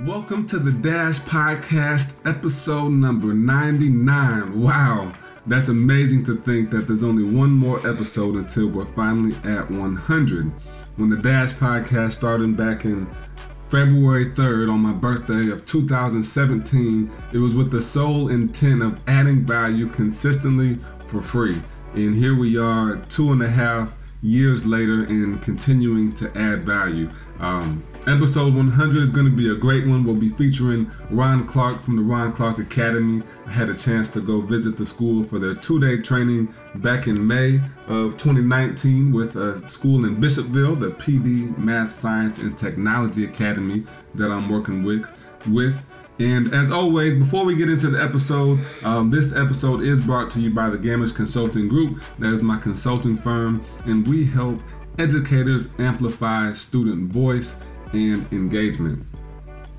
Welcome to the Dash Podcast, episode number 99. Wow, that's amazing to think that there's only one more episode until we're finally at 100. When the Dash Podcast started back in February 3rd on my birthday of 2017, it was with the sole intent of adding value consistently for free. And here we are, two and a half years later, and continuing to add value. Um, episode 100 is going to be a great one. We'll be featuring Ron Clark from the Ron Clark Academy. I had a chance to go visit the school for their two day training back in May of 2019 with a school in Bishopville, the PD Math, Science, and Technology Academy that I'm working with. with. And as always, before we get into the episode, um, this episode is brought to you by the Gammage Consulting Group. That is my consulting firm, and we help educators amplify student voice and engagement.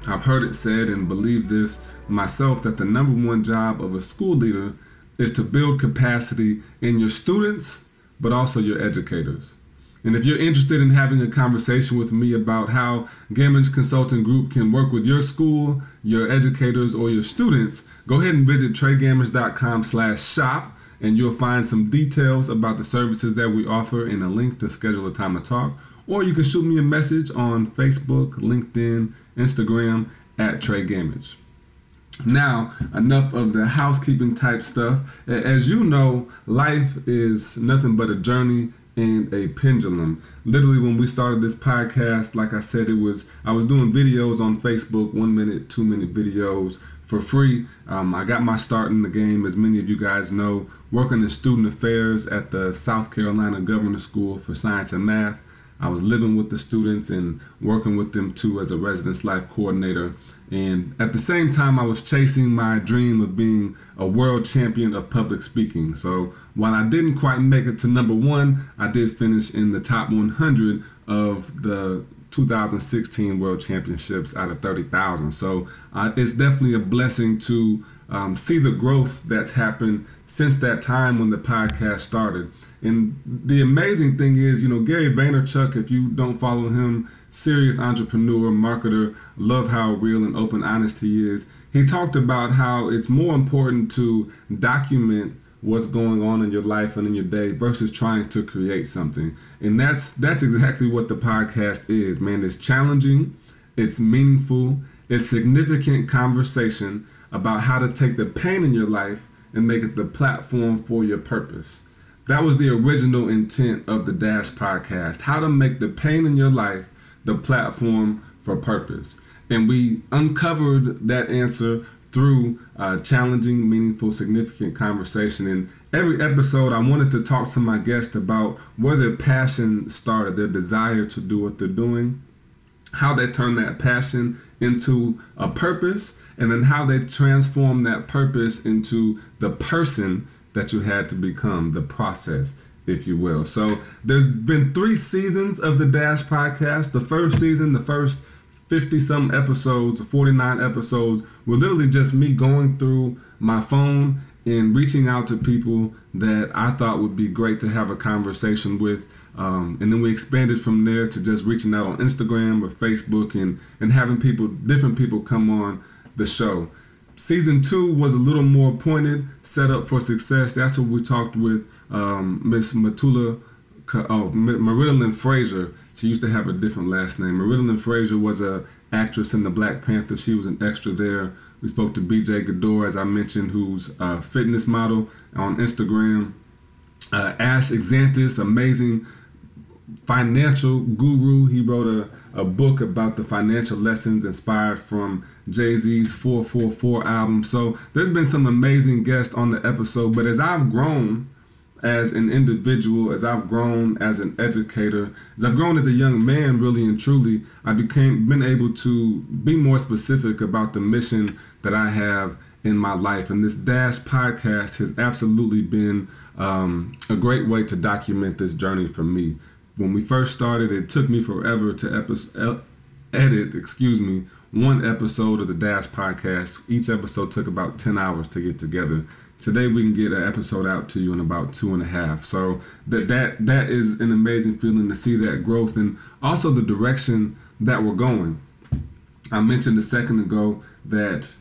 I've heard it said and believe this myself that the number one job of a school leader is to build capacity in your students, but also your educators. And if you're interested in having a conversation with me about how Gammage Consulting Group can work with your school, your educators, or your students, go ahead and visit treygamage.com slash shop and you'll find some details about the services that we offer and a link to schedule a time to talk. Or you can shoot me a message on Facebook, LinkedIn, Instagram at Trey Gammage. Now, enough of the housekeeping type stuff. As you know, life is nothing but a journey and a pendulum. Literally, when we started this podcast, like I said, it was I was doing videos on Facebook, one minute, two minute videos for free. Um, I got my start in the game, as many of you guys know, working in student affairs at the South Carolina Governor School for Science and Math. I was living with the students and working with them too as a residence life coordinator. And at the same time, I was chasing my dream of being a world champion of public speaking. So while I didn't quite make it to number one, I did finish in the top 100 of the 2016 World Championships out of 30,000. So uh, it's definitely a blessing to um, see the growth that's happened since that time when the podcast started. And the amazing thing is, you know, Gary Vaynerchuk, if you don't follow him, serious entrepreneur, marketer, love how real and open, honest he is. He talked about how it's more important to document what's going on in your life and in your day versus trying to create something. And that's that's exactly what the podcast is, man. It's challenging, it's meaningful, it's significant conversation about how to take the pain in your life and make it the platform for your purpose. That was the original intent of the Dash podcast, how to make the pain in your life the platform for purpose. And we uncovered that answer through uh, challenging, meaningful, significant conversation. And every episode, I wanted to talk to my guest about where their passion started, their desire to do what they're doing, how they turn that passion into a purpose, and then how they transform that purpose into the person that you had to become, the process if you will. So there's been three seasons of the Dash podcast. The first season, the first 50 some episodes, 49 episodes, were literally just me going through my phone and reaching out to people that I thought would be great to have a conversation with. Um, and then we expanded from there to just reaching out on Instagram or Facebook and, and having people, different people come on the show. Season two was a little more pointed, set up for success. That's what we talked with um, Miss Matula, oh, Marilyn Fraser she used to have a different last name. Marilyn Fraser was a actress in the Black Panther. She was an extra there. We spoke to BJ Gaddour, as I mentioned, who's a fitness model on Instagram. Uh, Ash Exantus, amazing financial guru. He wrote a, a book about the financial lessons inspired from Jay Z's 444 album. So there's been some amazing guests on the episode. But as I've grown, as an individual, as I've grown as an educator, as I've grown as a young man, really and truly, I became been able to be more specific about the mission that I have in my life. And this Dash podcast has absolutely been um, a great way to document this journey for me. When we first started, it took me forever to edit, excuse me, one episode of the Dash podcast. Each episode took about 10 hours to get together today we can get an episode out to you in about two and a half so that that that is an amazing feeling to see that growth and also the direction that we're going I mentioned a second ago that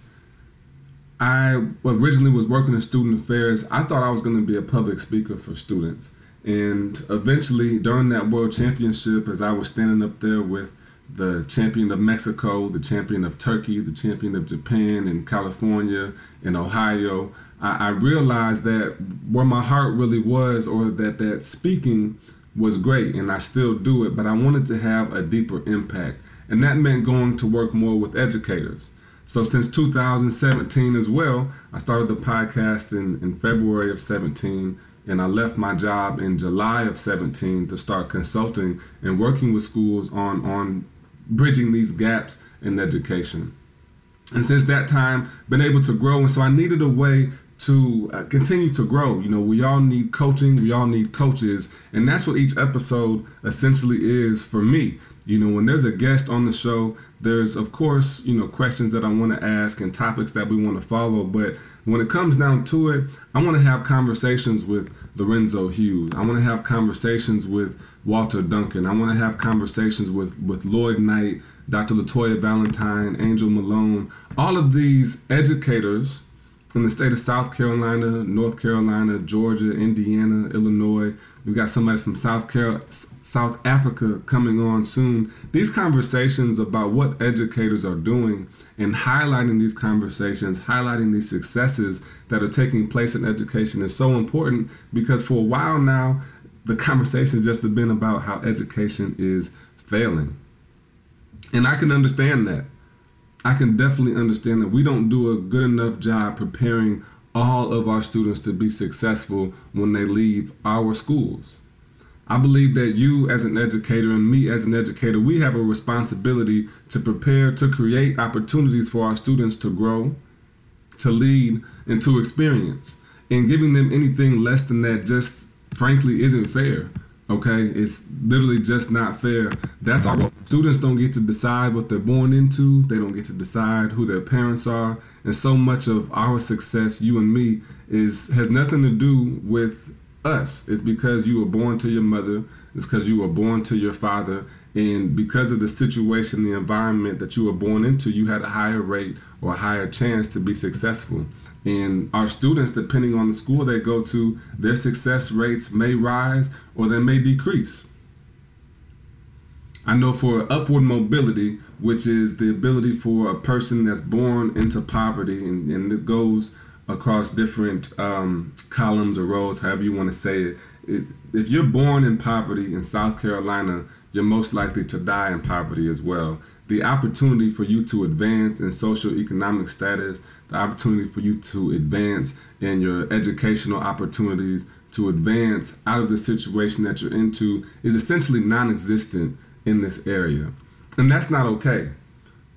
I originally was working in student affairs. I thought I was going to be a public speaker for students. And eventually, during that world championship, as I was standing up there with the champion of Mexico, the champion of Turkey, the champion of Japan, and California, and Ohio, I, I realized that where my heart really was, or that that speaking was great, and I still do it, but I wanted to have a deeper impact. And that meant going to work more with educators. So since 2017 as well, I started the podcast in, in February of 17 and I left my job in July of 17 to start consulting and working with schools on on bridging these gaps in education. And since that time, been able to grow and so I needed a way to uh, continue to grow. You know, we all need coaching, we all need coaches, and that's what each episode essentially is for me. You know, when there's a guest on the show, there's of course, you know, questions that I want to ask and topics that we want to follow, but when it comes down to it, I want to have conversations with Lorenzo Hughes. I want to have conversations with Walter Duncan. I want to have conversations with with Lloyd Knight, Dr. Latoya Valentine, Angel Malone, all of these educators in the state of South Carolina, North Carolina, Georgia, Indiana, Illinois. We've got somebody from South South Africa coming on soon. These conversations about what educators are doing and highlighting these conversations, highlighting these successes that are taking place in education is so important because for a while now, the conversation just has been about how education is failing. And I can understand that. I can definitely understand that we don't do a good enough job preparing all of our students to be successful when they leave our schools. I believe that you, as an educator, and me, as an educator, we have a responsibility to prepare to create opportunities for our students to grow, to lead, and to experience. And giving them anything less than that just frankly isn't fair. Okay, it's literally just not fair. That's our students don't get to decide what they're born into. They don't get to decide who their parents are, and so much of our success, you and me, is has nothing to do with us. It's because you were born to your mother. It's because you were born to your father, and because of the situation, the environment that you were born into, you had a higher rate or a higher chance to be successful. And our students, depending on the school they go to, their success rates may rise or they may decrease. I know for upward mobility, which is the ability for a person that's born into poverty and, and it goes across different um, columns or rows, however you want to say it. it. If you're born in poverty in South Carolina, you're most likely to die in poverty as well. The opportunity for you to advance in social economic status the opportunity for you to advance in your educational opportunities, to advance out of the situation that you're into, is essentially non existent in this area. And that's not okay.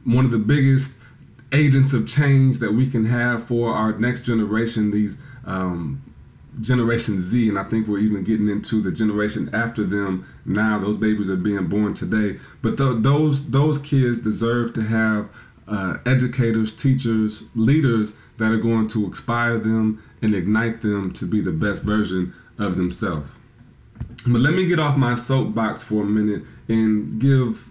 One of the biggest agents of change that we can have for our next generation, these um, Generation Z, and I think we're even getting into the generation after them now. Those babies are being born today, but th- those those kids deserve to have uh, educators, teachers, leaders that are going to inspire them and ignite them to be the best version of themselves. But let me get off my soapbox for a minute and give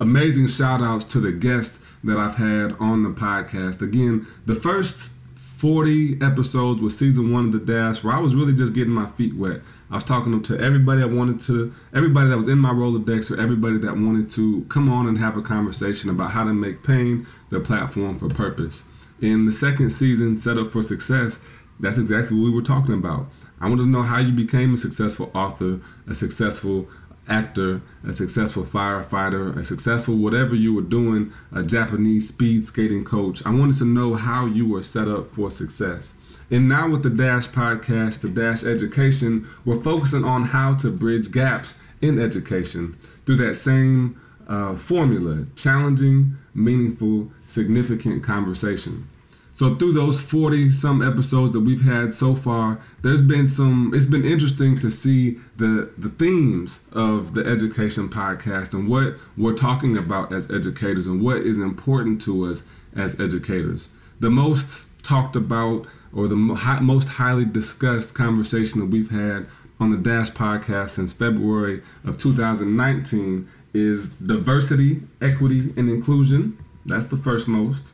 amazing shout outs to the guests that I've had on the podcast. Again, the first 40 episodes was season one of The Dash, where I was really just getting my feet wet. I was talking to everybody I wanted to, everybody that was in my Rolodex, or everybody that wanted to come on and have a conversation about how to make pain their platform for purpose. In the second season, Set Up for Success, that's exactly what we were talking about. I wanted to know how you became a successful author, a successful actor, a successful firefighter, a successful whatever you were doing, a Japanese speed skating coach. I wanted to know how you were set up for success. And now with the Dash podcast, the Dash Education, we're focusing on how to bridge gaps in education through that same uh, formula challenging, meaningful, significant conversation. So through those 40 some episodes that we've had so far, there's been some it's been interesting to see the the themes of the education podcast and what we're talking about as educators and what is important to us as educators. The most talked about or the most highly discussed conversation that we've had on the Dash podcast since February of 2019 is diversity, equity, and inclusion That's the first most.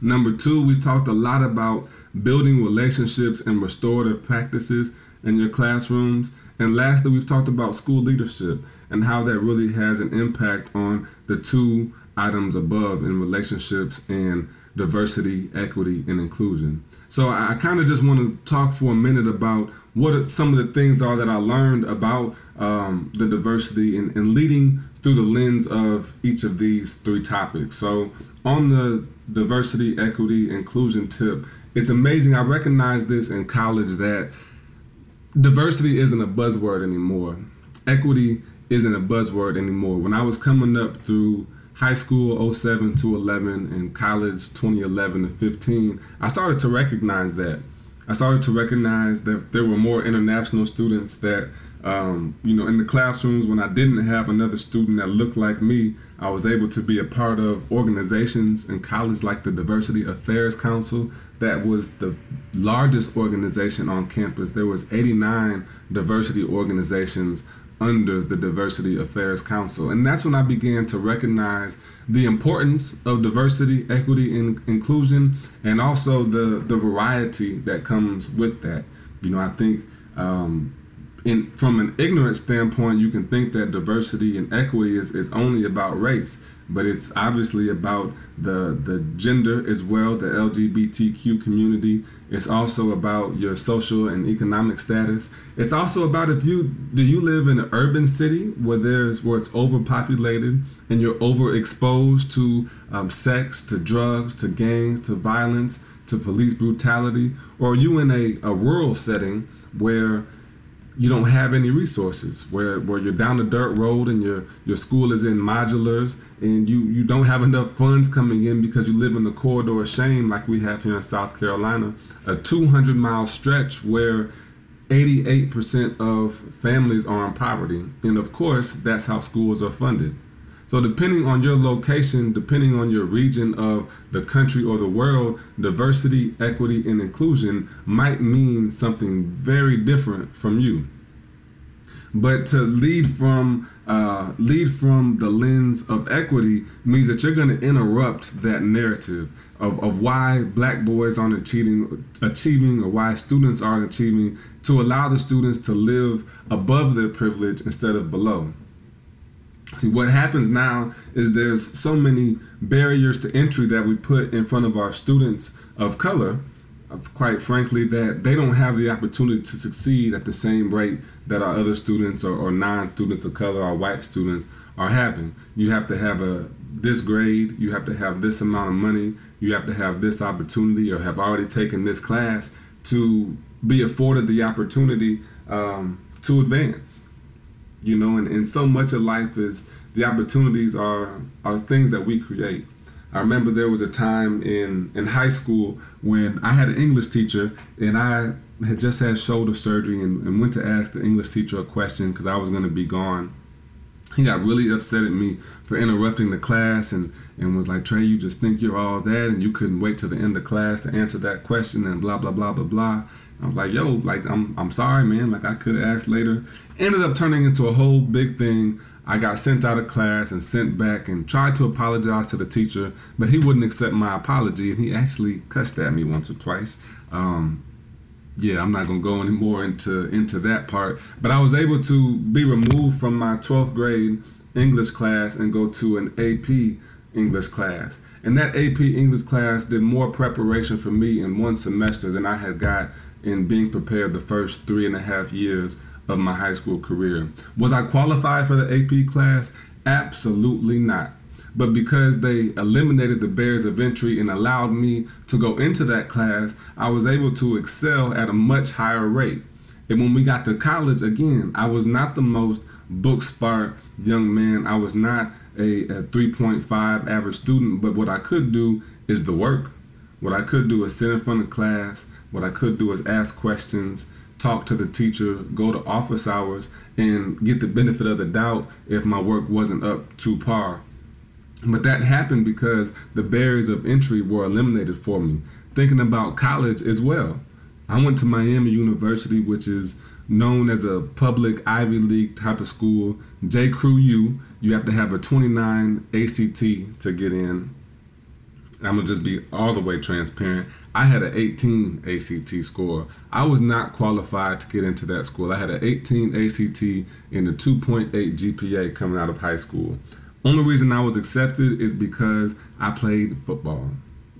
Number two, we've talked a lot about building relationships and restorative practices in your classrooms. And lastly, we've talked about school leadership and how that really has an impact on the two items above in relationships and diversity, equity, and inclusion. So I kind of just want to talk for a minute about what some of the things are that I learned about um, the diversity and, and leading through the lens of each of these three topics. So on the diversity, equity, inclusion tip, it's amazing. I recognize this in college that diversity isn't a buzzword anymore. Equity isn't a buzzword anymore. When I was coming up through high school 07 to 11 and college 2011 to 15, I started to recognize that. I started to recognize that there were more international students that um, you know, in the classrooms when I didn't have another student that looked like me, I was able to be a part of organizations in college like the Diversity Affairs Council. That was the largest organization on campus. There was 89 diversity organizations under the Diversity Affairs Council. And that's when I began to recognize the importance of diversity, equity, and inclusion, and also the, the variety that comes with that. You know, I think um, in from an ignorant standpoint, you can think that diversity and equity is, is only about race, but it's obviously about the the gender as well, the LGBTQ community. It's also about your social and economic status. It's also about if you do you live in an urban city where there's where it's overpopulated and you're overexposed to um, sex, to drugs, to gangs, to violence, to police brutality, or are you in a, a rural setting where you don't have any resources. Where, where you're down the dirt road and your your school is in modulars and you you don't have enough funds coming in because you live in the corridor of shame like we have here in South Carolina a 200 mile stretch where 88% of families are in poverty. And of course that's how schools are funded so depending on your location, depending on your region of the country or the world, diversity, equity, and inclusion might mean something very different from you. But to lead from uh, lead from the lens of equity means that you're going to interrupt that narrative of, of why black boys aren't achieving achieving or why students aren't achieving to allow the students to live above their privilege instead of below. See, what happens now is there's so many barriers to entry that we put in front of our students of color, quite frankly, that they don't have the opportunity to succeed at the same rate that our other students or, or non-students of color or white students are having. You have to have a this grade, you have to have this amount of money, you have to have this opportunity or have already taken this class to be afforded the opportunity um, to advance you know and, and so much of life is the opportunities are are things that we create i remember there was a time in in high school when i had an english teacher and i had just had shoulder surgery and, and went to ask the english teacher a question because i was going to be gone he got really upset at me for interrupting the class and, and was like, Trey, you just think you're all that and you couldn't wait till the end of class to answer that question and blah, blah, blah, blah, blah. I was like, yo, like I'm I'm sorry, man. Like I could have asked later. Ended up turning into a whole big thing. I got sent out of class and sent back and tried to apologize to the teacher, but he wouldn't accept my apology and he actually cussed at me once or twice. Um, yeah, I'm not gonna go any more into into that part. But I was able to be removed from my 12th grade English class and go to an AP English class. And that AP English class did more preparation for me in one semester than I had got in being prepared the first three and a half years of my high school career. Was I qualified for the AP class? Absolutely not. But because they eliminated the barriers of entry and allowed me to go into that class, I was able to excel at a much higher rate. And when we got to college, again, I was not the most book smart young man. I was not a, a 3.5 average student, but what I could do is the work. What I could do is sit in front of class, what I could do is ask questions, talk to the teacher, go to office hours, and get the benefit of the doubt if my work wasn't up to par. But that happened because the barriers of entry were eliminated for me. Thinking about college as well. I went to Miami University, which is known as a public Ivy League type of school, J. Crew U, you have to have a 29 ACT to get in. I'm gonna just be all the way transparent. I had an 18 ACT score. I was not qualified to get into that school. I had an 18 ACT and a 2.8 GPA coming out of high school. Only reason I was accepted is because I played football.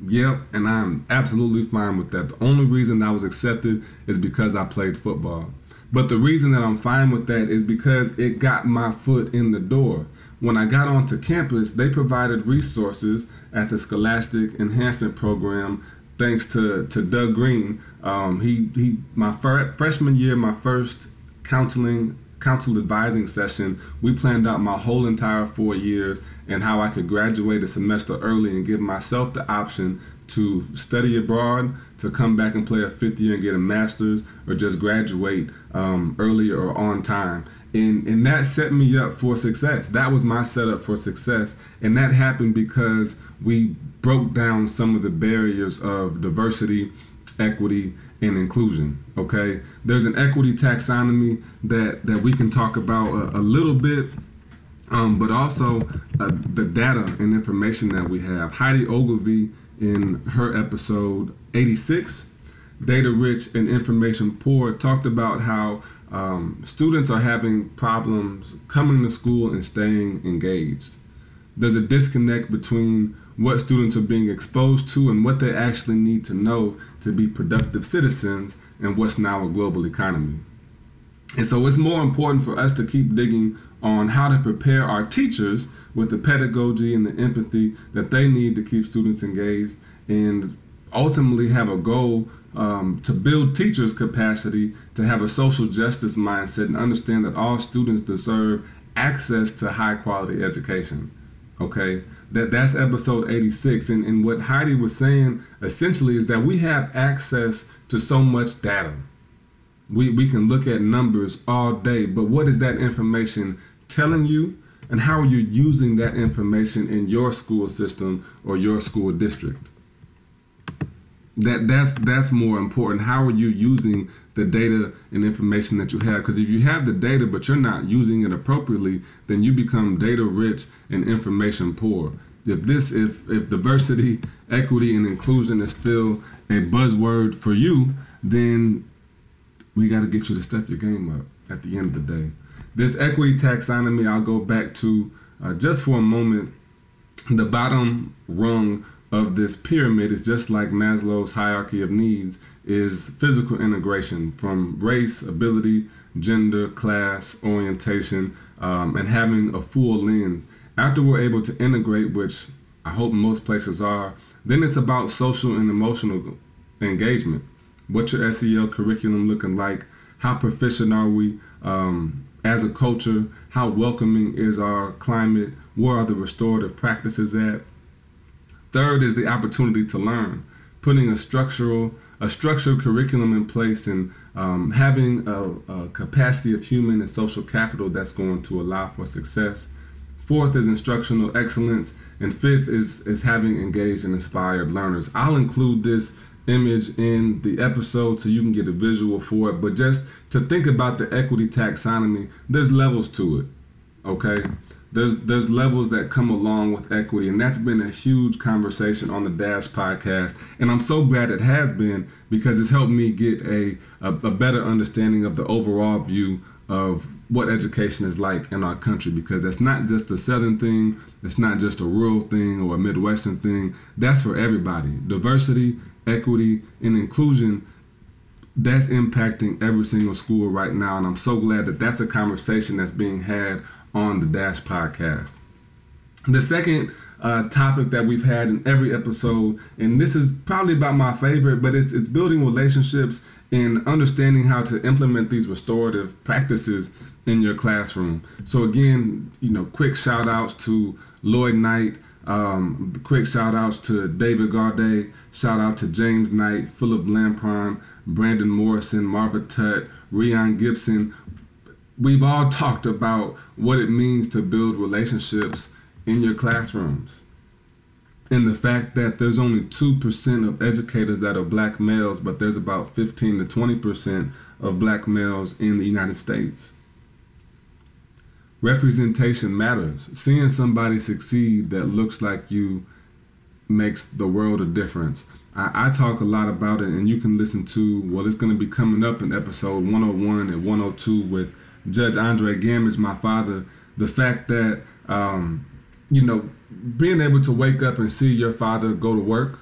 Yep, and I'm absolutely fine with that. The only reason I was accepted is because I played football. But the reason that I'm fine with that is because it got my foot in the door. When I got onto campus, they provided resources at the Scholastic Enhancement Program. Thanks to, to Doug Green, um, he he my fir- freshman year, my first counseling council advising session, we planned out my whole entire four years and how I could graduate a semester early and give myself the option to study abroad, to come back and play a fifth year and get a master's, or just graduate um, early or on time. And, and that set me up for success. That was my setup for success. And that happened because we broke down some of the barriers of diversity, equity, and inclusion. Okay, there's an equity taxonomy that that we can talk about a, a little bit, um, but also uh, the data and information that we have. Heidi Ogilvy in her episode 86, Data Rich and Information Poor, talked about how um, students are having problems coming to school and staying engaged. There's a disconnect between what students are being exposed to and what they actually need to know to be productive citizens in what's now a global economy. And so it's more important for us to keep digging on how to prepare our teachers with the pedagogy and the empathy that they need to keep students engaged and ultimately have a goal um, to build teachers' capacity to have a social justice mindset and understand that all students deserve access to high quality education. Okay, that that's episode 86 and, and what heidi was saying essentially is that we have access to so much data. We, we can look at numbers all day but what is that information telling you? And how are you using that information in your school system or your school district? That that's that's more important. How are you using the data and information that you have? Because if you have the data but you're not using it appropriately then you become data rich and information poor if this if if diversity equity and inclusion is still a buzzword for you then we got to get you to step your game up at the end of the day this equity taxonomy i'll go back to uh, just for a moment the bottom rung of this pyramid is just like Maslow's hierarchy of needs is physical integration from race, ability, gender, class, orientation, um, and having a full lens. After we're able to integrate, which I hope most places are, then it's about social and emotional engagement. What's your SEL curriculum looking like? How proficient are we um, as a culture? How welcoming is our climate? Where are the restorative practices at? Third is the opportunity to learn, putting a structural a structured curriculum in place and um, having a, a, capacity of human and social capital that's going to allow for success. Fourth is instructional excellence, and fifth is is having engaged and inspired learners. I'll include this image in the episode so you can get a visual for it. But just to think about the equity taxonomy, there's levels to it. Okay there's there's levels that come along with equity and that's been a huge conversation on the dash podcast and i'm so glad it has been because it's helped me get a, a, a better understanding of the overall view of what education is like in our country because that's not just a southern thing it's not just a rural thing or a midwestern thing that's for everybody diversity equity and inclusion that's impacting every single school right now and i'm so glad that that's a conversation that's being had on the Dash podcast. The second uh, topic that we've had in every episode, and this is probably about my favorite, but it's it's building relationships and understanding how to implement these restorative practices in your classroom. So again, you know, quick shout outs to Lloyd Knight, um, quick shout outs to David Gaudet, shout out to James Knight, Philip Lampron, Brandon Morrison, Marva Tutt, Rion Gibson, we've all talked about what it means to build relationships in your classrooms. And the fact that there's only 2% of educators that are black males, but there's about 15 to 20% of black males in the United States. Representation matters. Seeing somebody succeed that looks like you makes the world a difference. I, I talk a lot about it, and you can listen to, well, it's going to be coming up in episode 101 and 102 with Judge Andre Gammage, my father. The fact that, um, you know, being able to wake up and see your father go to work,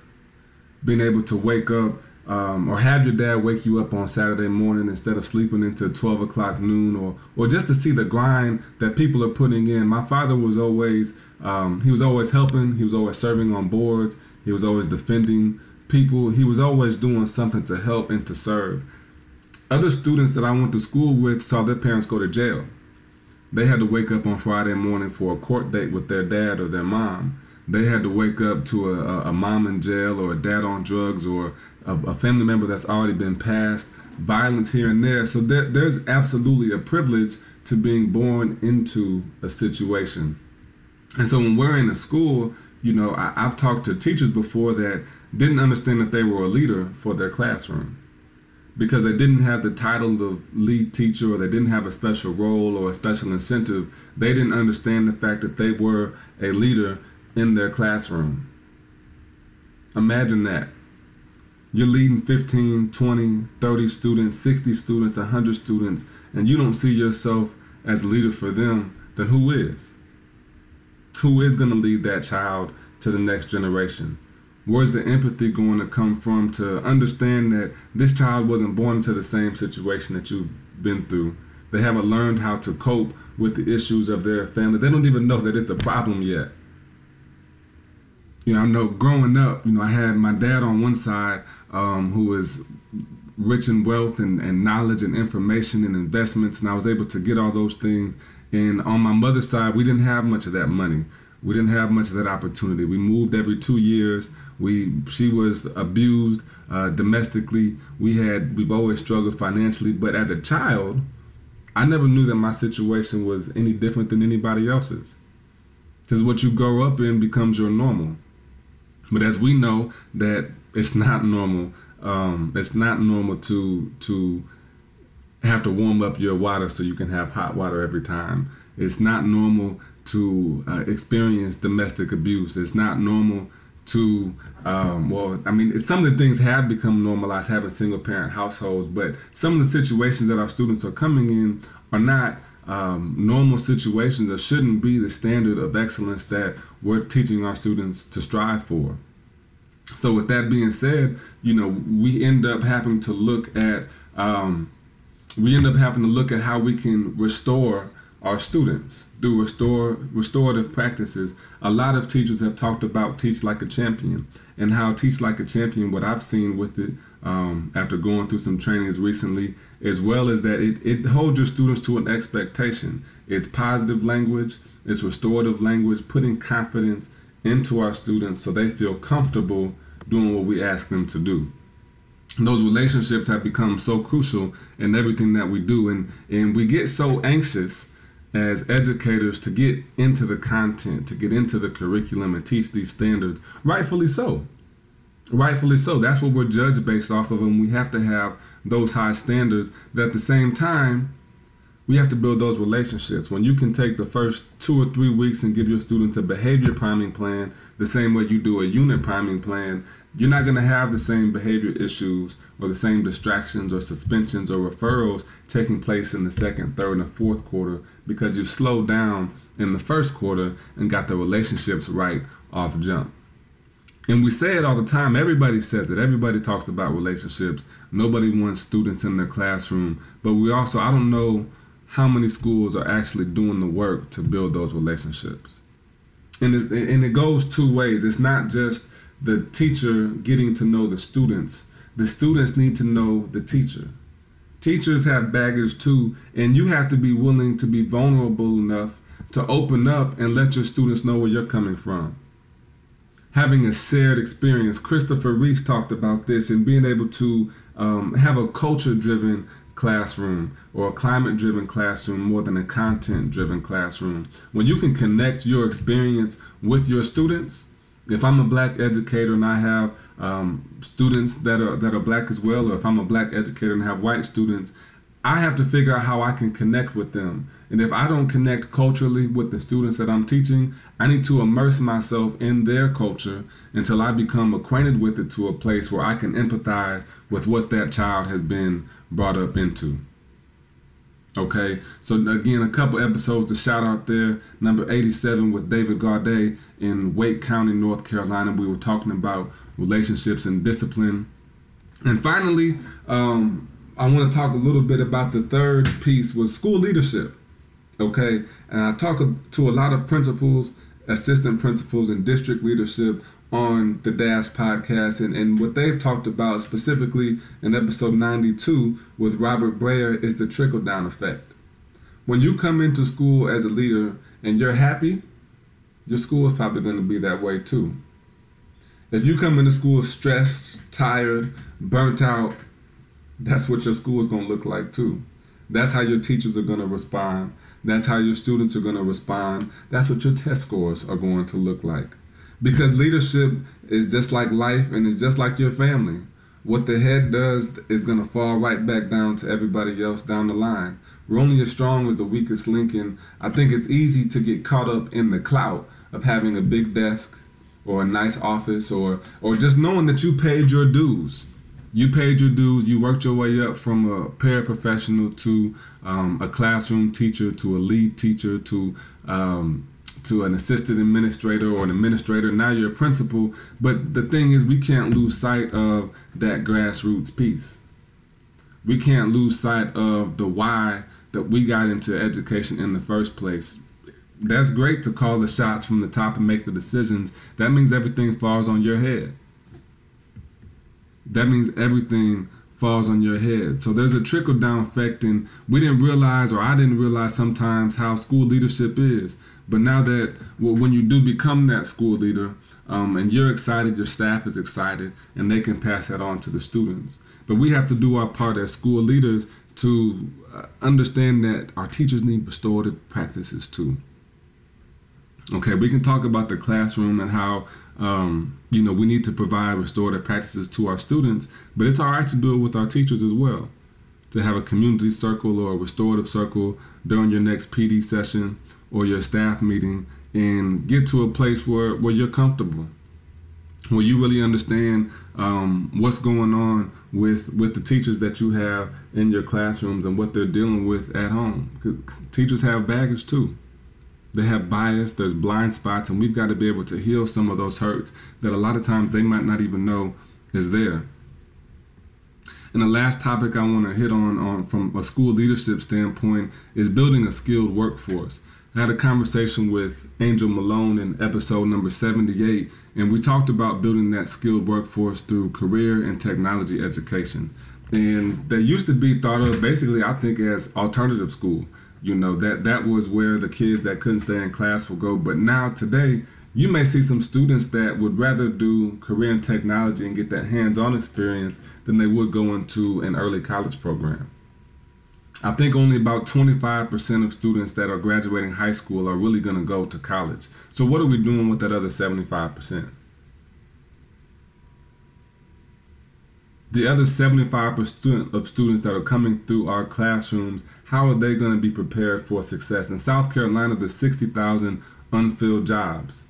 being able to wake up um, or have your dad wake you up on Saturday morning instead of sleeping into 12 o'clock noon, or or just to see the grind that people are putting in. My father was always um, he was always helping. He was always serving on boards. He was always defending people. He was always doing something to help and to serve. Other students that I went to school with saw their parents go to jail. They had to wake up on Friday morning for a court date with their dad or their mom. They had to wake up to a, a mom in jail or a dad on drugs or a, a family member that's already been passed, violence here and there. So there, there's absolutely a privilege to being born into a situation. And so when we're in a school, you know, I, I've talked to teachers before that didn't understand that they were a leader for their classroom because they didn't have the title of lead teacher or they didn't have a special role or a special incentive. They didn't understand the fact that they were a leader in their classroom. Imagine that. You're leading 15, 20, 30 students, 60 students, 100 students, and you don't see yourself as a leader for them, then who is? Who is going to lead that child to the next generation? Where's the empathy going to come from to understand that this child wasn't born into the same situation that you've been through? They haven't learned how to cope with the issues of their family. They don't even know that it's a problem yet. You know, I know growing up, you know, I had my dad on one side um, who was rich in wealth and, and knowledge and information and investments, and I was able to get all those things. And on my mother's side, we didn't have much of that money. We didn't have much of that opportunity. We moved every two years. We she was abused uh, domestically. We had we've always struggled financially. But as a child, I never knew that my situation was any different than anybody else's. Because what you grow up in becomes your normal. But as we know that it's not normal. Um, it's not normal to to have to warm up your water so you can have hot water every time. It's not normal to uh, experience domestic abuse. It's not normal to um, well i mean some of the things have become normalized having single parent households but some of the situations that our students are coming in are not um, normal situations or shouldn't be the standard of excellence that we're teaching our students to strive for so with that being said you know we end up having to look at um, we end up having to look at how we can restore our students do restore restorative practices. A lot of teachers have talked about teach like a champion and how teach like a champion. What I've seen with it um, after going through some trainings recently, as well as that it, it holds your students to an expectation. It's positive language, it's restorative language, putting confidence into our students so they feel comfortable doing what we ask them to do those relationships have become so crucial in everything that we do and and we get so anxious as educators to get into the content, to get into the curriculum and teach these standards. Rightfully so. Rightfully so. That's what we're judged based off of, and we have to have those high standards. But at the same time, we have to build those relationships. When you can take the first two or three weeks and give your students a behavior priming plan, the same way you do a unit priming plan, you're not going to have the same behavior issues or the same distractions or suspensions or referrals taking place in the second, third, and fourth quarter because you slowed down in the first quarter and got the relationships right off jump. And we say it all the time. Everybody says it. Everybody talks about relationships. Nobody wants students in their classroom. But we also, I don't know how many schools are actually doing the work to build those relationships. And it, and it goes two ways. It's not just the teacher getting to know the students. The students need to know the teacher. Teachers have baggage too, and you have to be willing to be vulnerable enough to open up and let your students know where you're coming from. Having a shared experience. Christopher Reese talked about this and being able to um, have a culture driven classroom or a climate driven classroom more than a content driven classroom. When you can connect your experience with your students, If I'm a black educator and I have um, students that are that are black as well, or if I'm a black educator and have white students, I have to figure out how I can connect with them. And if I don't connect culturally with the students that I'm teaching, I need to immerse myself in their culture until I become acquainted with it to a place where I can empathize with what that child has been brought up into. Okay, so again, a couple episodes to shout out there. Number 87 with David Gaudet in Wake County, North Carolina. We were talking about relationships and discipline. And finally, um, I want to talk a little bit about the third piece was school leadership. Okay, and I talk to a lot of principals, assistant principals, and district leadership on the Dash podcast and, and what they've talked about specifically in episode 92 with Robert Brayer is the trickle down effect. When you come into school as a leader and you're happy, your school is probably going to be that way too. If you come into school stressed, tired, burnt out, that's what your school is going to look like too. That's how your teachers are going to respond. That's how your students are going to respond. That's what your test scores are going to look like. Because leadership is just like life and it's just like your family. What the head does is going to fall right back down to everybody else down the line. We're only as strong as the weakest link, and I think it's easy to get caught up in the clout of having a big desk or a nice office or or just knowing that you paid your dues. You paid your dues. You worked your way up from a paraprofessional to um, a classroom teacher to a lead teacher to um, to an assistant administrator or an administrator. Now you're a principal. But the thing is, we can't lose sight of that grassroots piece. We can't lose sight of the why that we got into education in the first place. That's great to call the shots from the top and make the decisions. That means everything falls on your head. That means everything falls on your head. So there's a trickle down effect, and we didn't realize, or I didn't realize sometimes, how school leadership is. But now that well, when you do become that school leader, um, and you're excited, your staff is excited, and they can pass that on to the students. But we have to do our part as school leaders to uh, understand that our teachers need restorative practices too. Okay, we can talk about the classroom and how um, you know we need to provide restorative practices to our students, but it's all right to do it with our teachers as well. To have a community circle or a restorative circle during your next PD session or your staff meeting and get to a place where, where you're comfortable where you really understand um, what's going on with with the teachers that you have in your classrooms and what they're dealing with at home. Cause Teachers have baggage too. They have bias. There's blind spots, and we've got to be able to heal some of those hurts that a lot of times they might not even know is there. And the last topic I want to hit on, on from a school leadership standpoint is building a skilled workforce. I had a conversation with Angel Malone in episode number 78, and we talked about building that skilled workforce through career and technology education. And that used to be thought of basically, I think, as alternative school. You know, that, that was where the kids that couldn't stay in class would go. But now, today, you may see some students that would rather do career and technology and get that hands on experience than they would go into an early college program. I think only about 25% of students that are graduating high school are really going to go to college. So, what are we doing with that other 75%? The other 75% of students that are coming through our classrooms, how are they going to be prepared for success? In South Carolina, there's 60,000 unfilled jobs.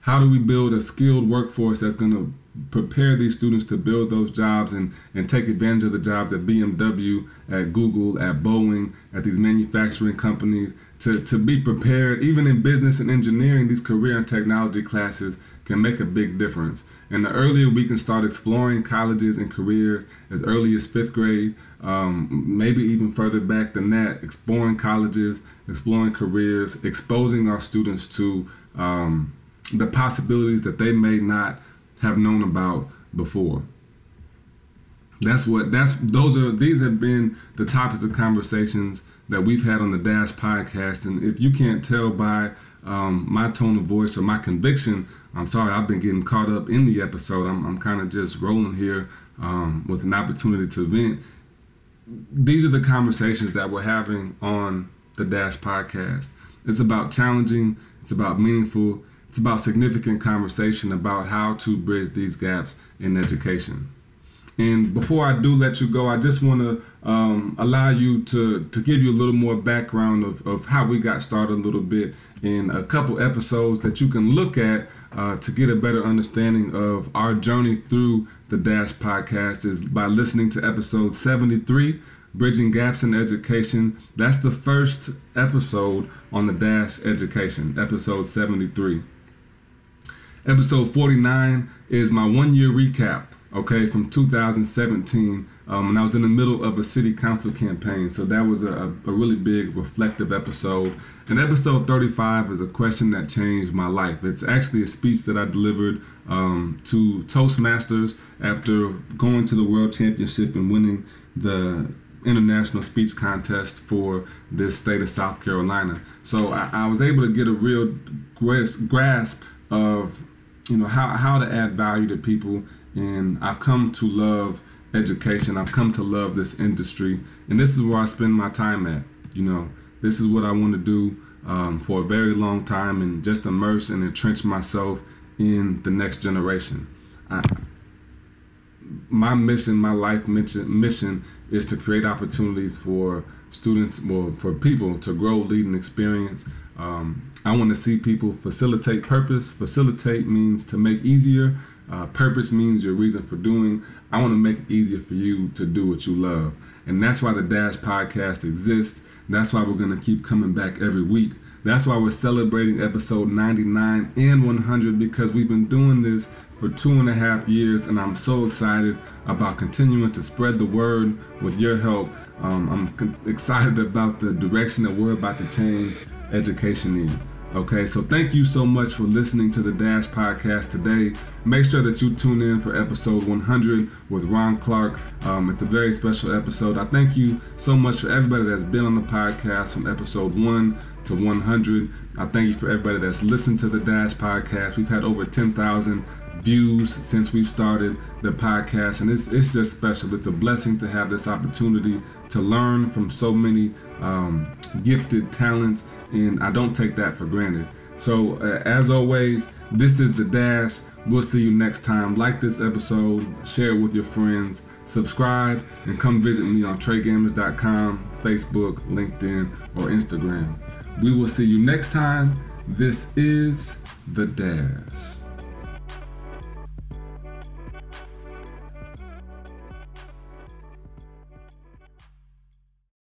How do we build a skilled workforce that's going to prepare these students to build those jobs and, and take advantage of the jobs at BMW, at Google, at Boeing, at these manufacturing companies, to, to be prepared, even in business and engineering, these career and technology classes can make a big difference. And the earlier we can start exploring colleges and careers as early as fifth grade, um, maybe even further back than that, exploring colleges, exploring careers, exposing our students to um, the possibilities that they may not have known about before. That's what that's those are these have been the topics of conversations that we've had on the Dash podcast. And if you can't tell by um, my tone of voice or my conviction, I'm sorry, I've been getting caught up in the episode. I'm, I'm kind of just rolling here um, with an opportunity to vent. These are the conversations that we're having on the Dash podcast. It's about challenging, it's about meaningful, It's about significant conversation about how to bridge these gaps in education. And before I do let you go, I just want to um, allow you to, to give you a little more background of, of how we got started a little bit in a couple episodes that you can look at uh, to get a better understanding of our journey through the Dash podcast is by listening to episode 73, Bridging Gaps in Education. That's the first episode on the Dash Education, episode 73. Episode 49 is my one year recap okay, from 2017. Um, and I was in the middle of a city council campaign, so that was a, a really big reflective episode. And episode 35 is a question that changed my life. It's actually a speech that I delivered um, to Toastmasters after going to the World Championship and winning the international speech contest for this state of South Carolina. So I, I was able to get a real grasp of you know how, how to add value to people and I've come to love education. I've come to love this industry, and this is where I spend my time at. You know, this is what I want to do um, for a very long time, and just immerse and entrench myself in the next generation. I, my mission, my life mission, mission is to create opportunities for students, well, for people to grow, lead, and experience. Um, I want to see people facilitate purpose. Facilitate means to make easier. Uh, purpose means your reason for doing. I want to make it easier for you to do what you love. And that's why the Dash podcast exists. That's why we're going to keep coming back every week. That's why we're celebrating episode 99 and 100 because we've been doing this for two and a half years, and I'm so excited about continuing to spread the word with your help. Um, I'm excited about the direction that we're about to change education in. Okay, so thank you so much for listening to the Dash Podcast today. Make sure that you tune in for episode 100 with Ron Clark. Um, it's a very special episode. I thank you so much for everybody that's been on the podcast from episode 1 to 100. I thank you for everybody that's listened to the Dash Podcast. We've had over 10,000 views since we've started the podcast, and it's, it's just special. It's a blessing to have this opportunity to learn from so many um, gifted talents and I don't take that for granted. So, uh, as always, this is the Dash. We'll see you next time. Like this episode, share it with your friends, subscribe, and come visit me on TreGammage.com, Facebook, LinkedIn, or Instagram. We will see you next time. This is the Dash.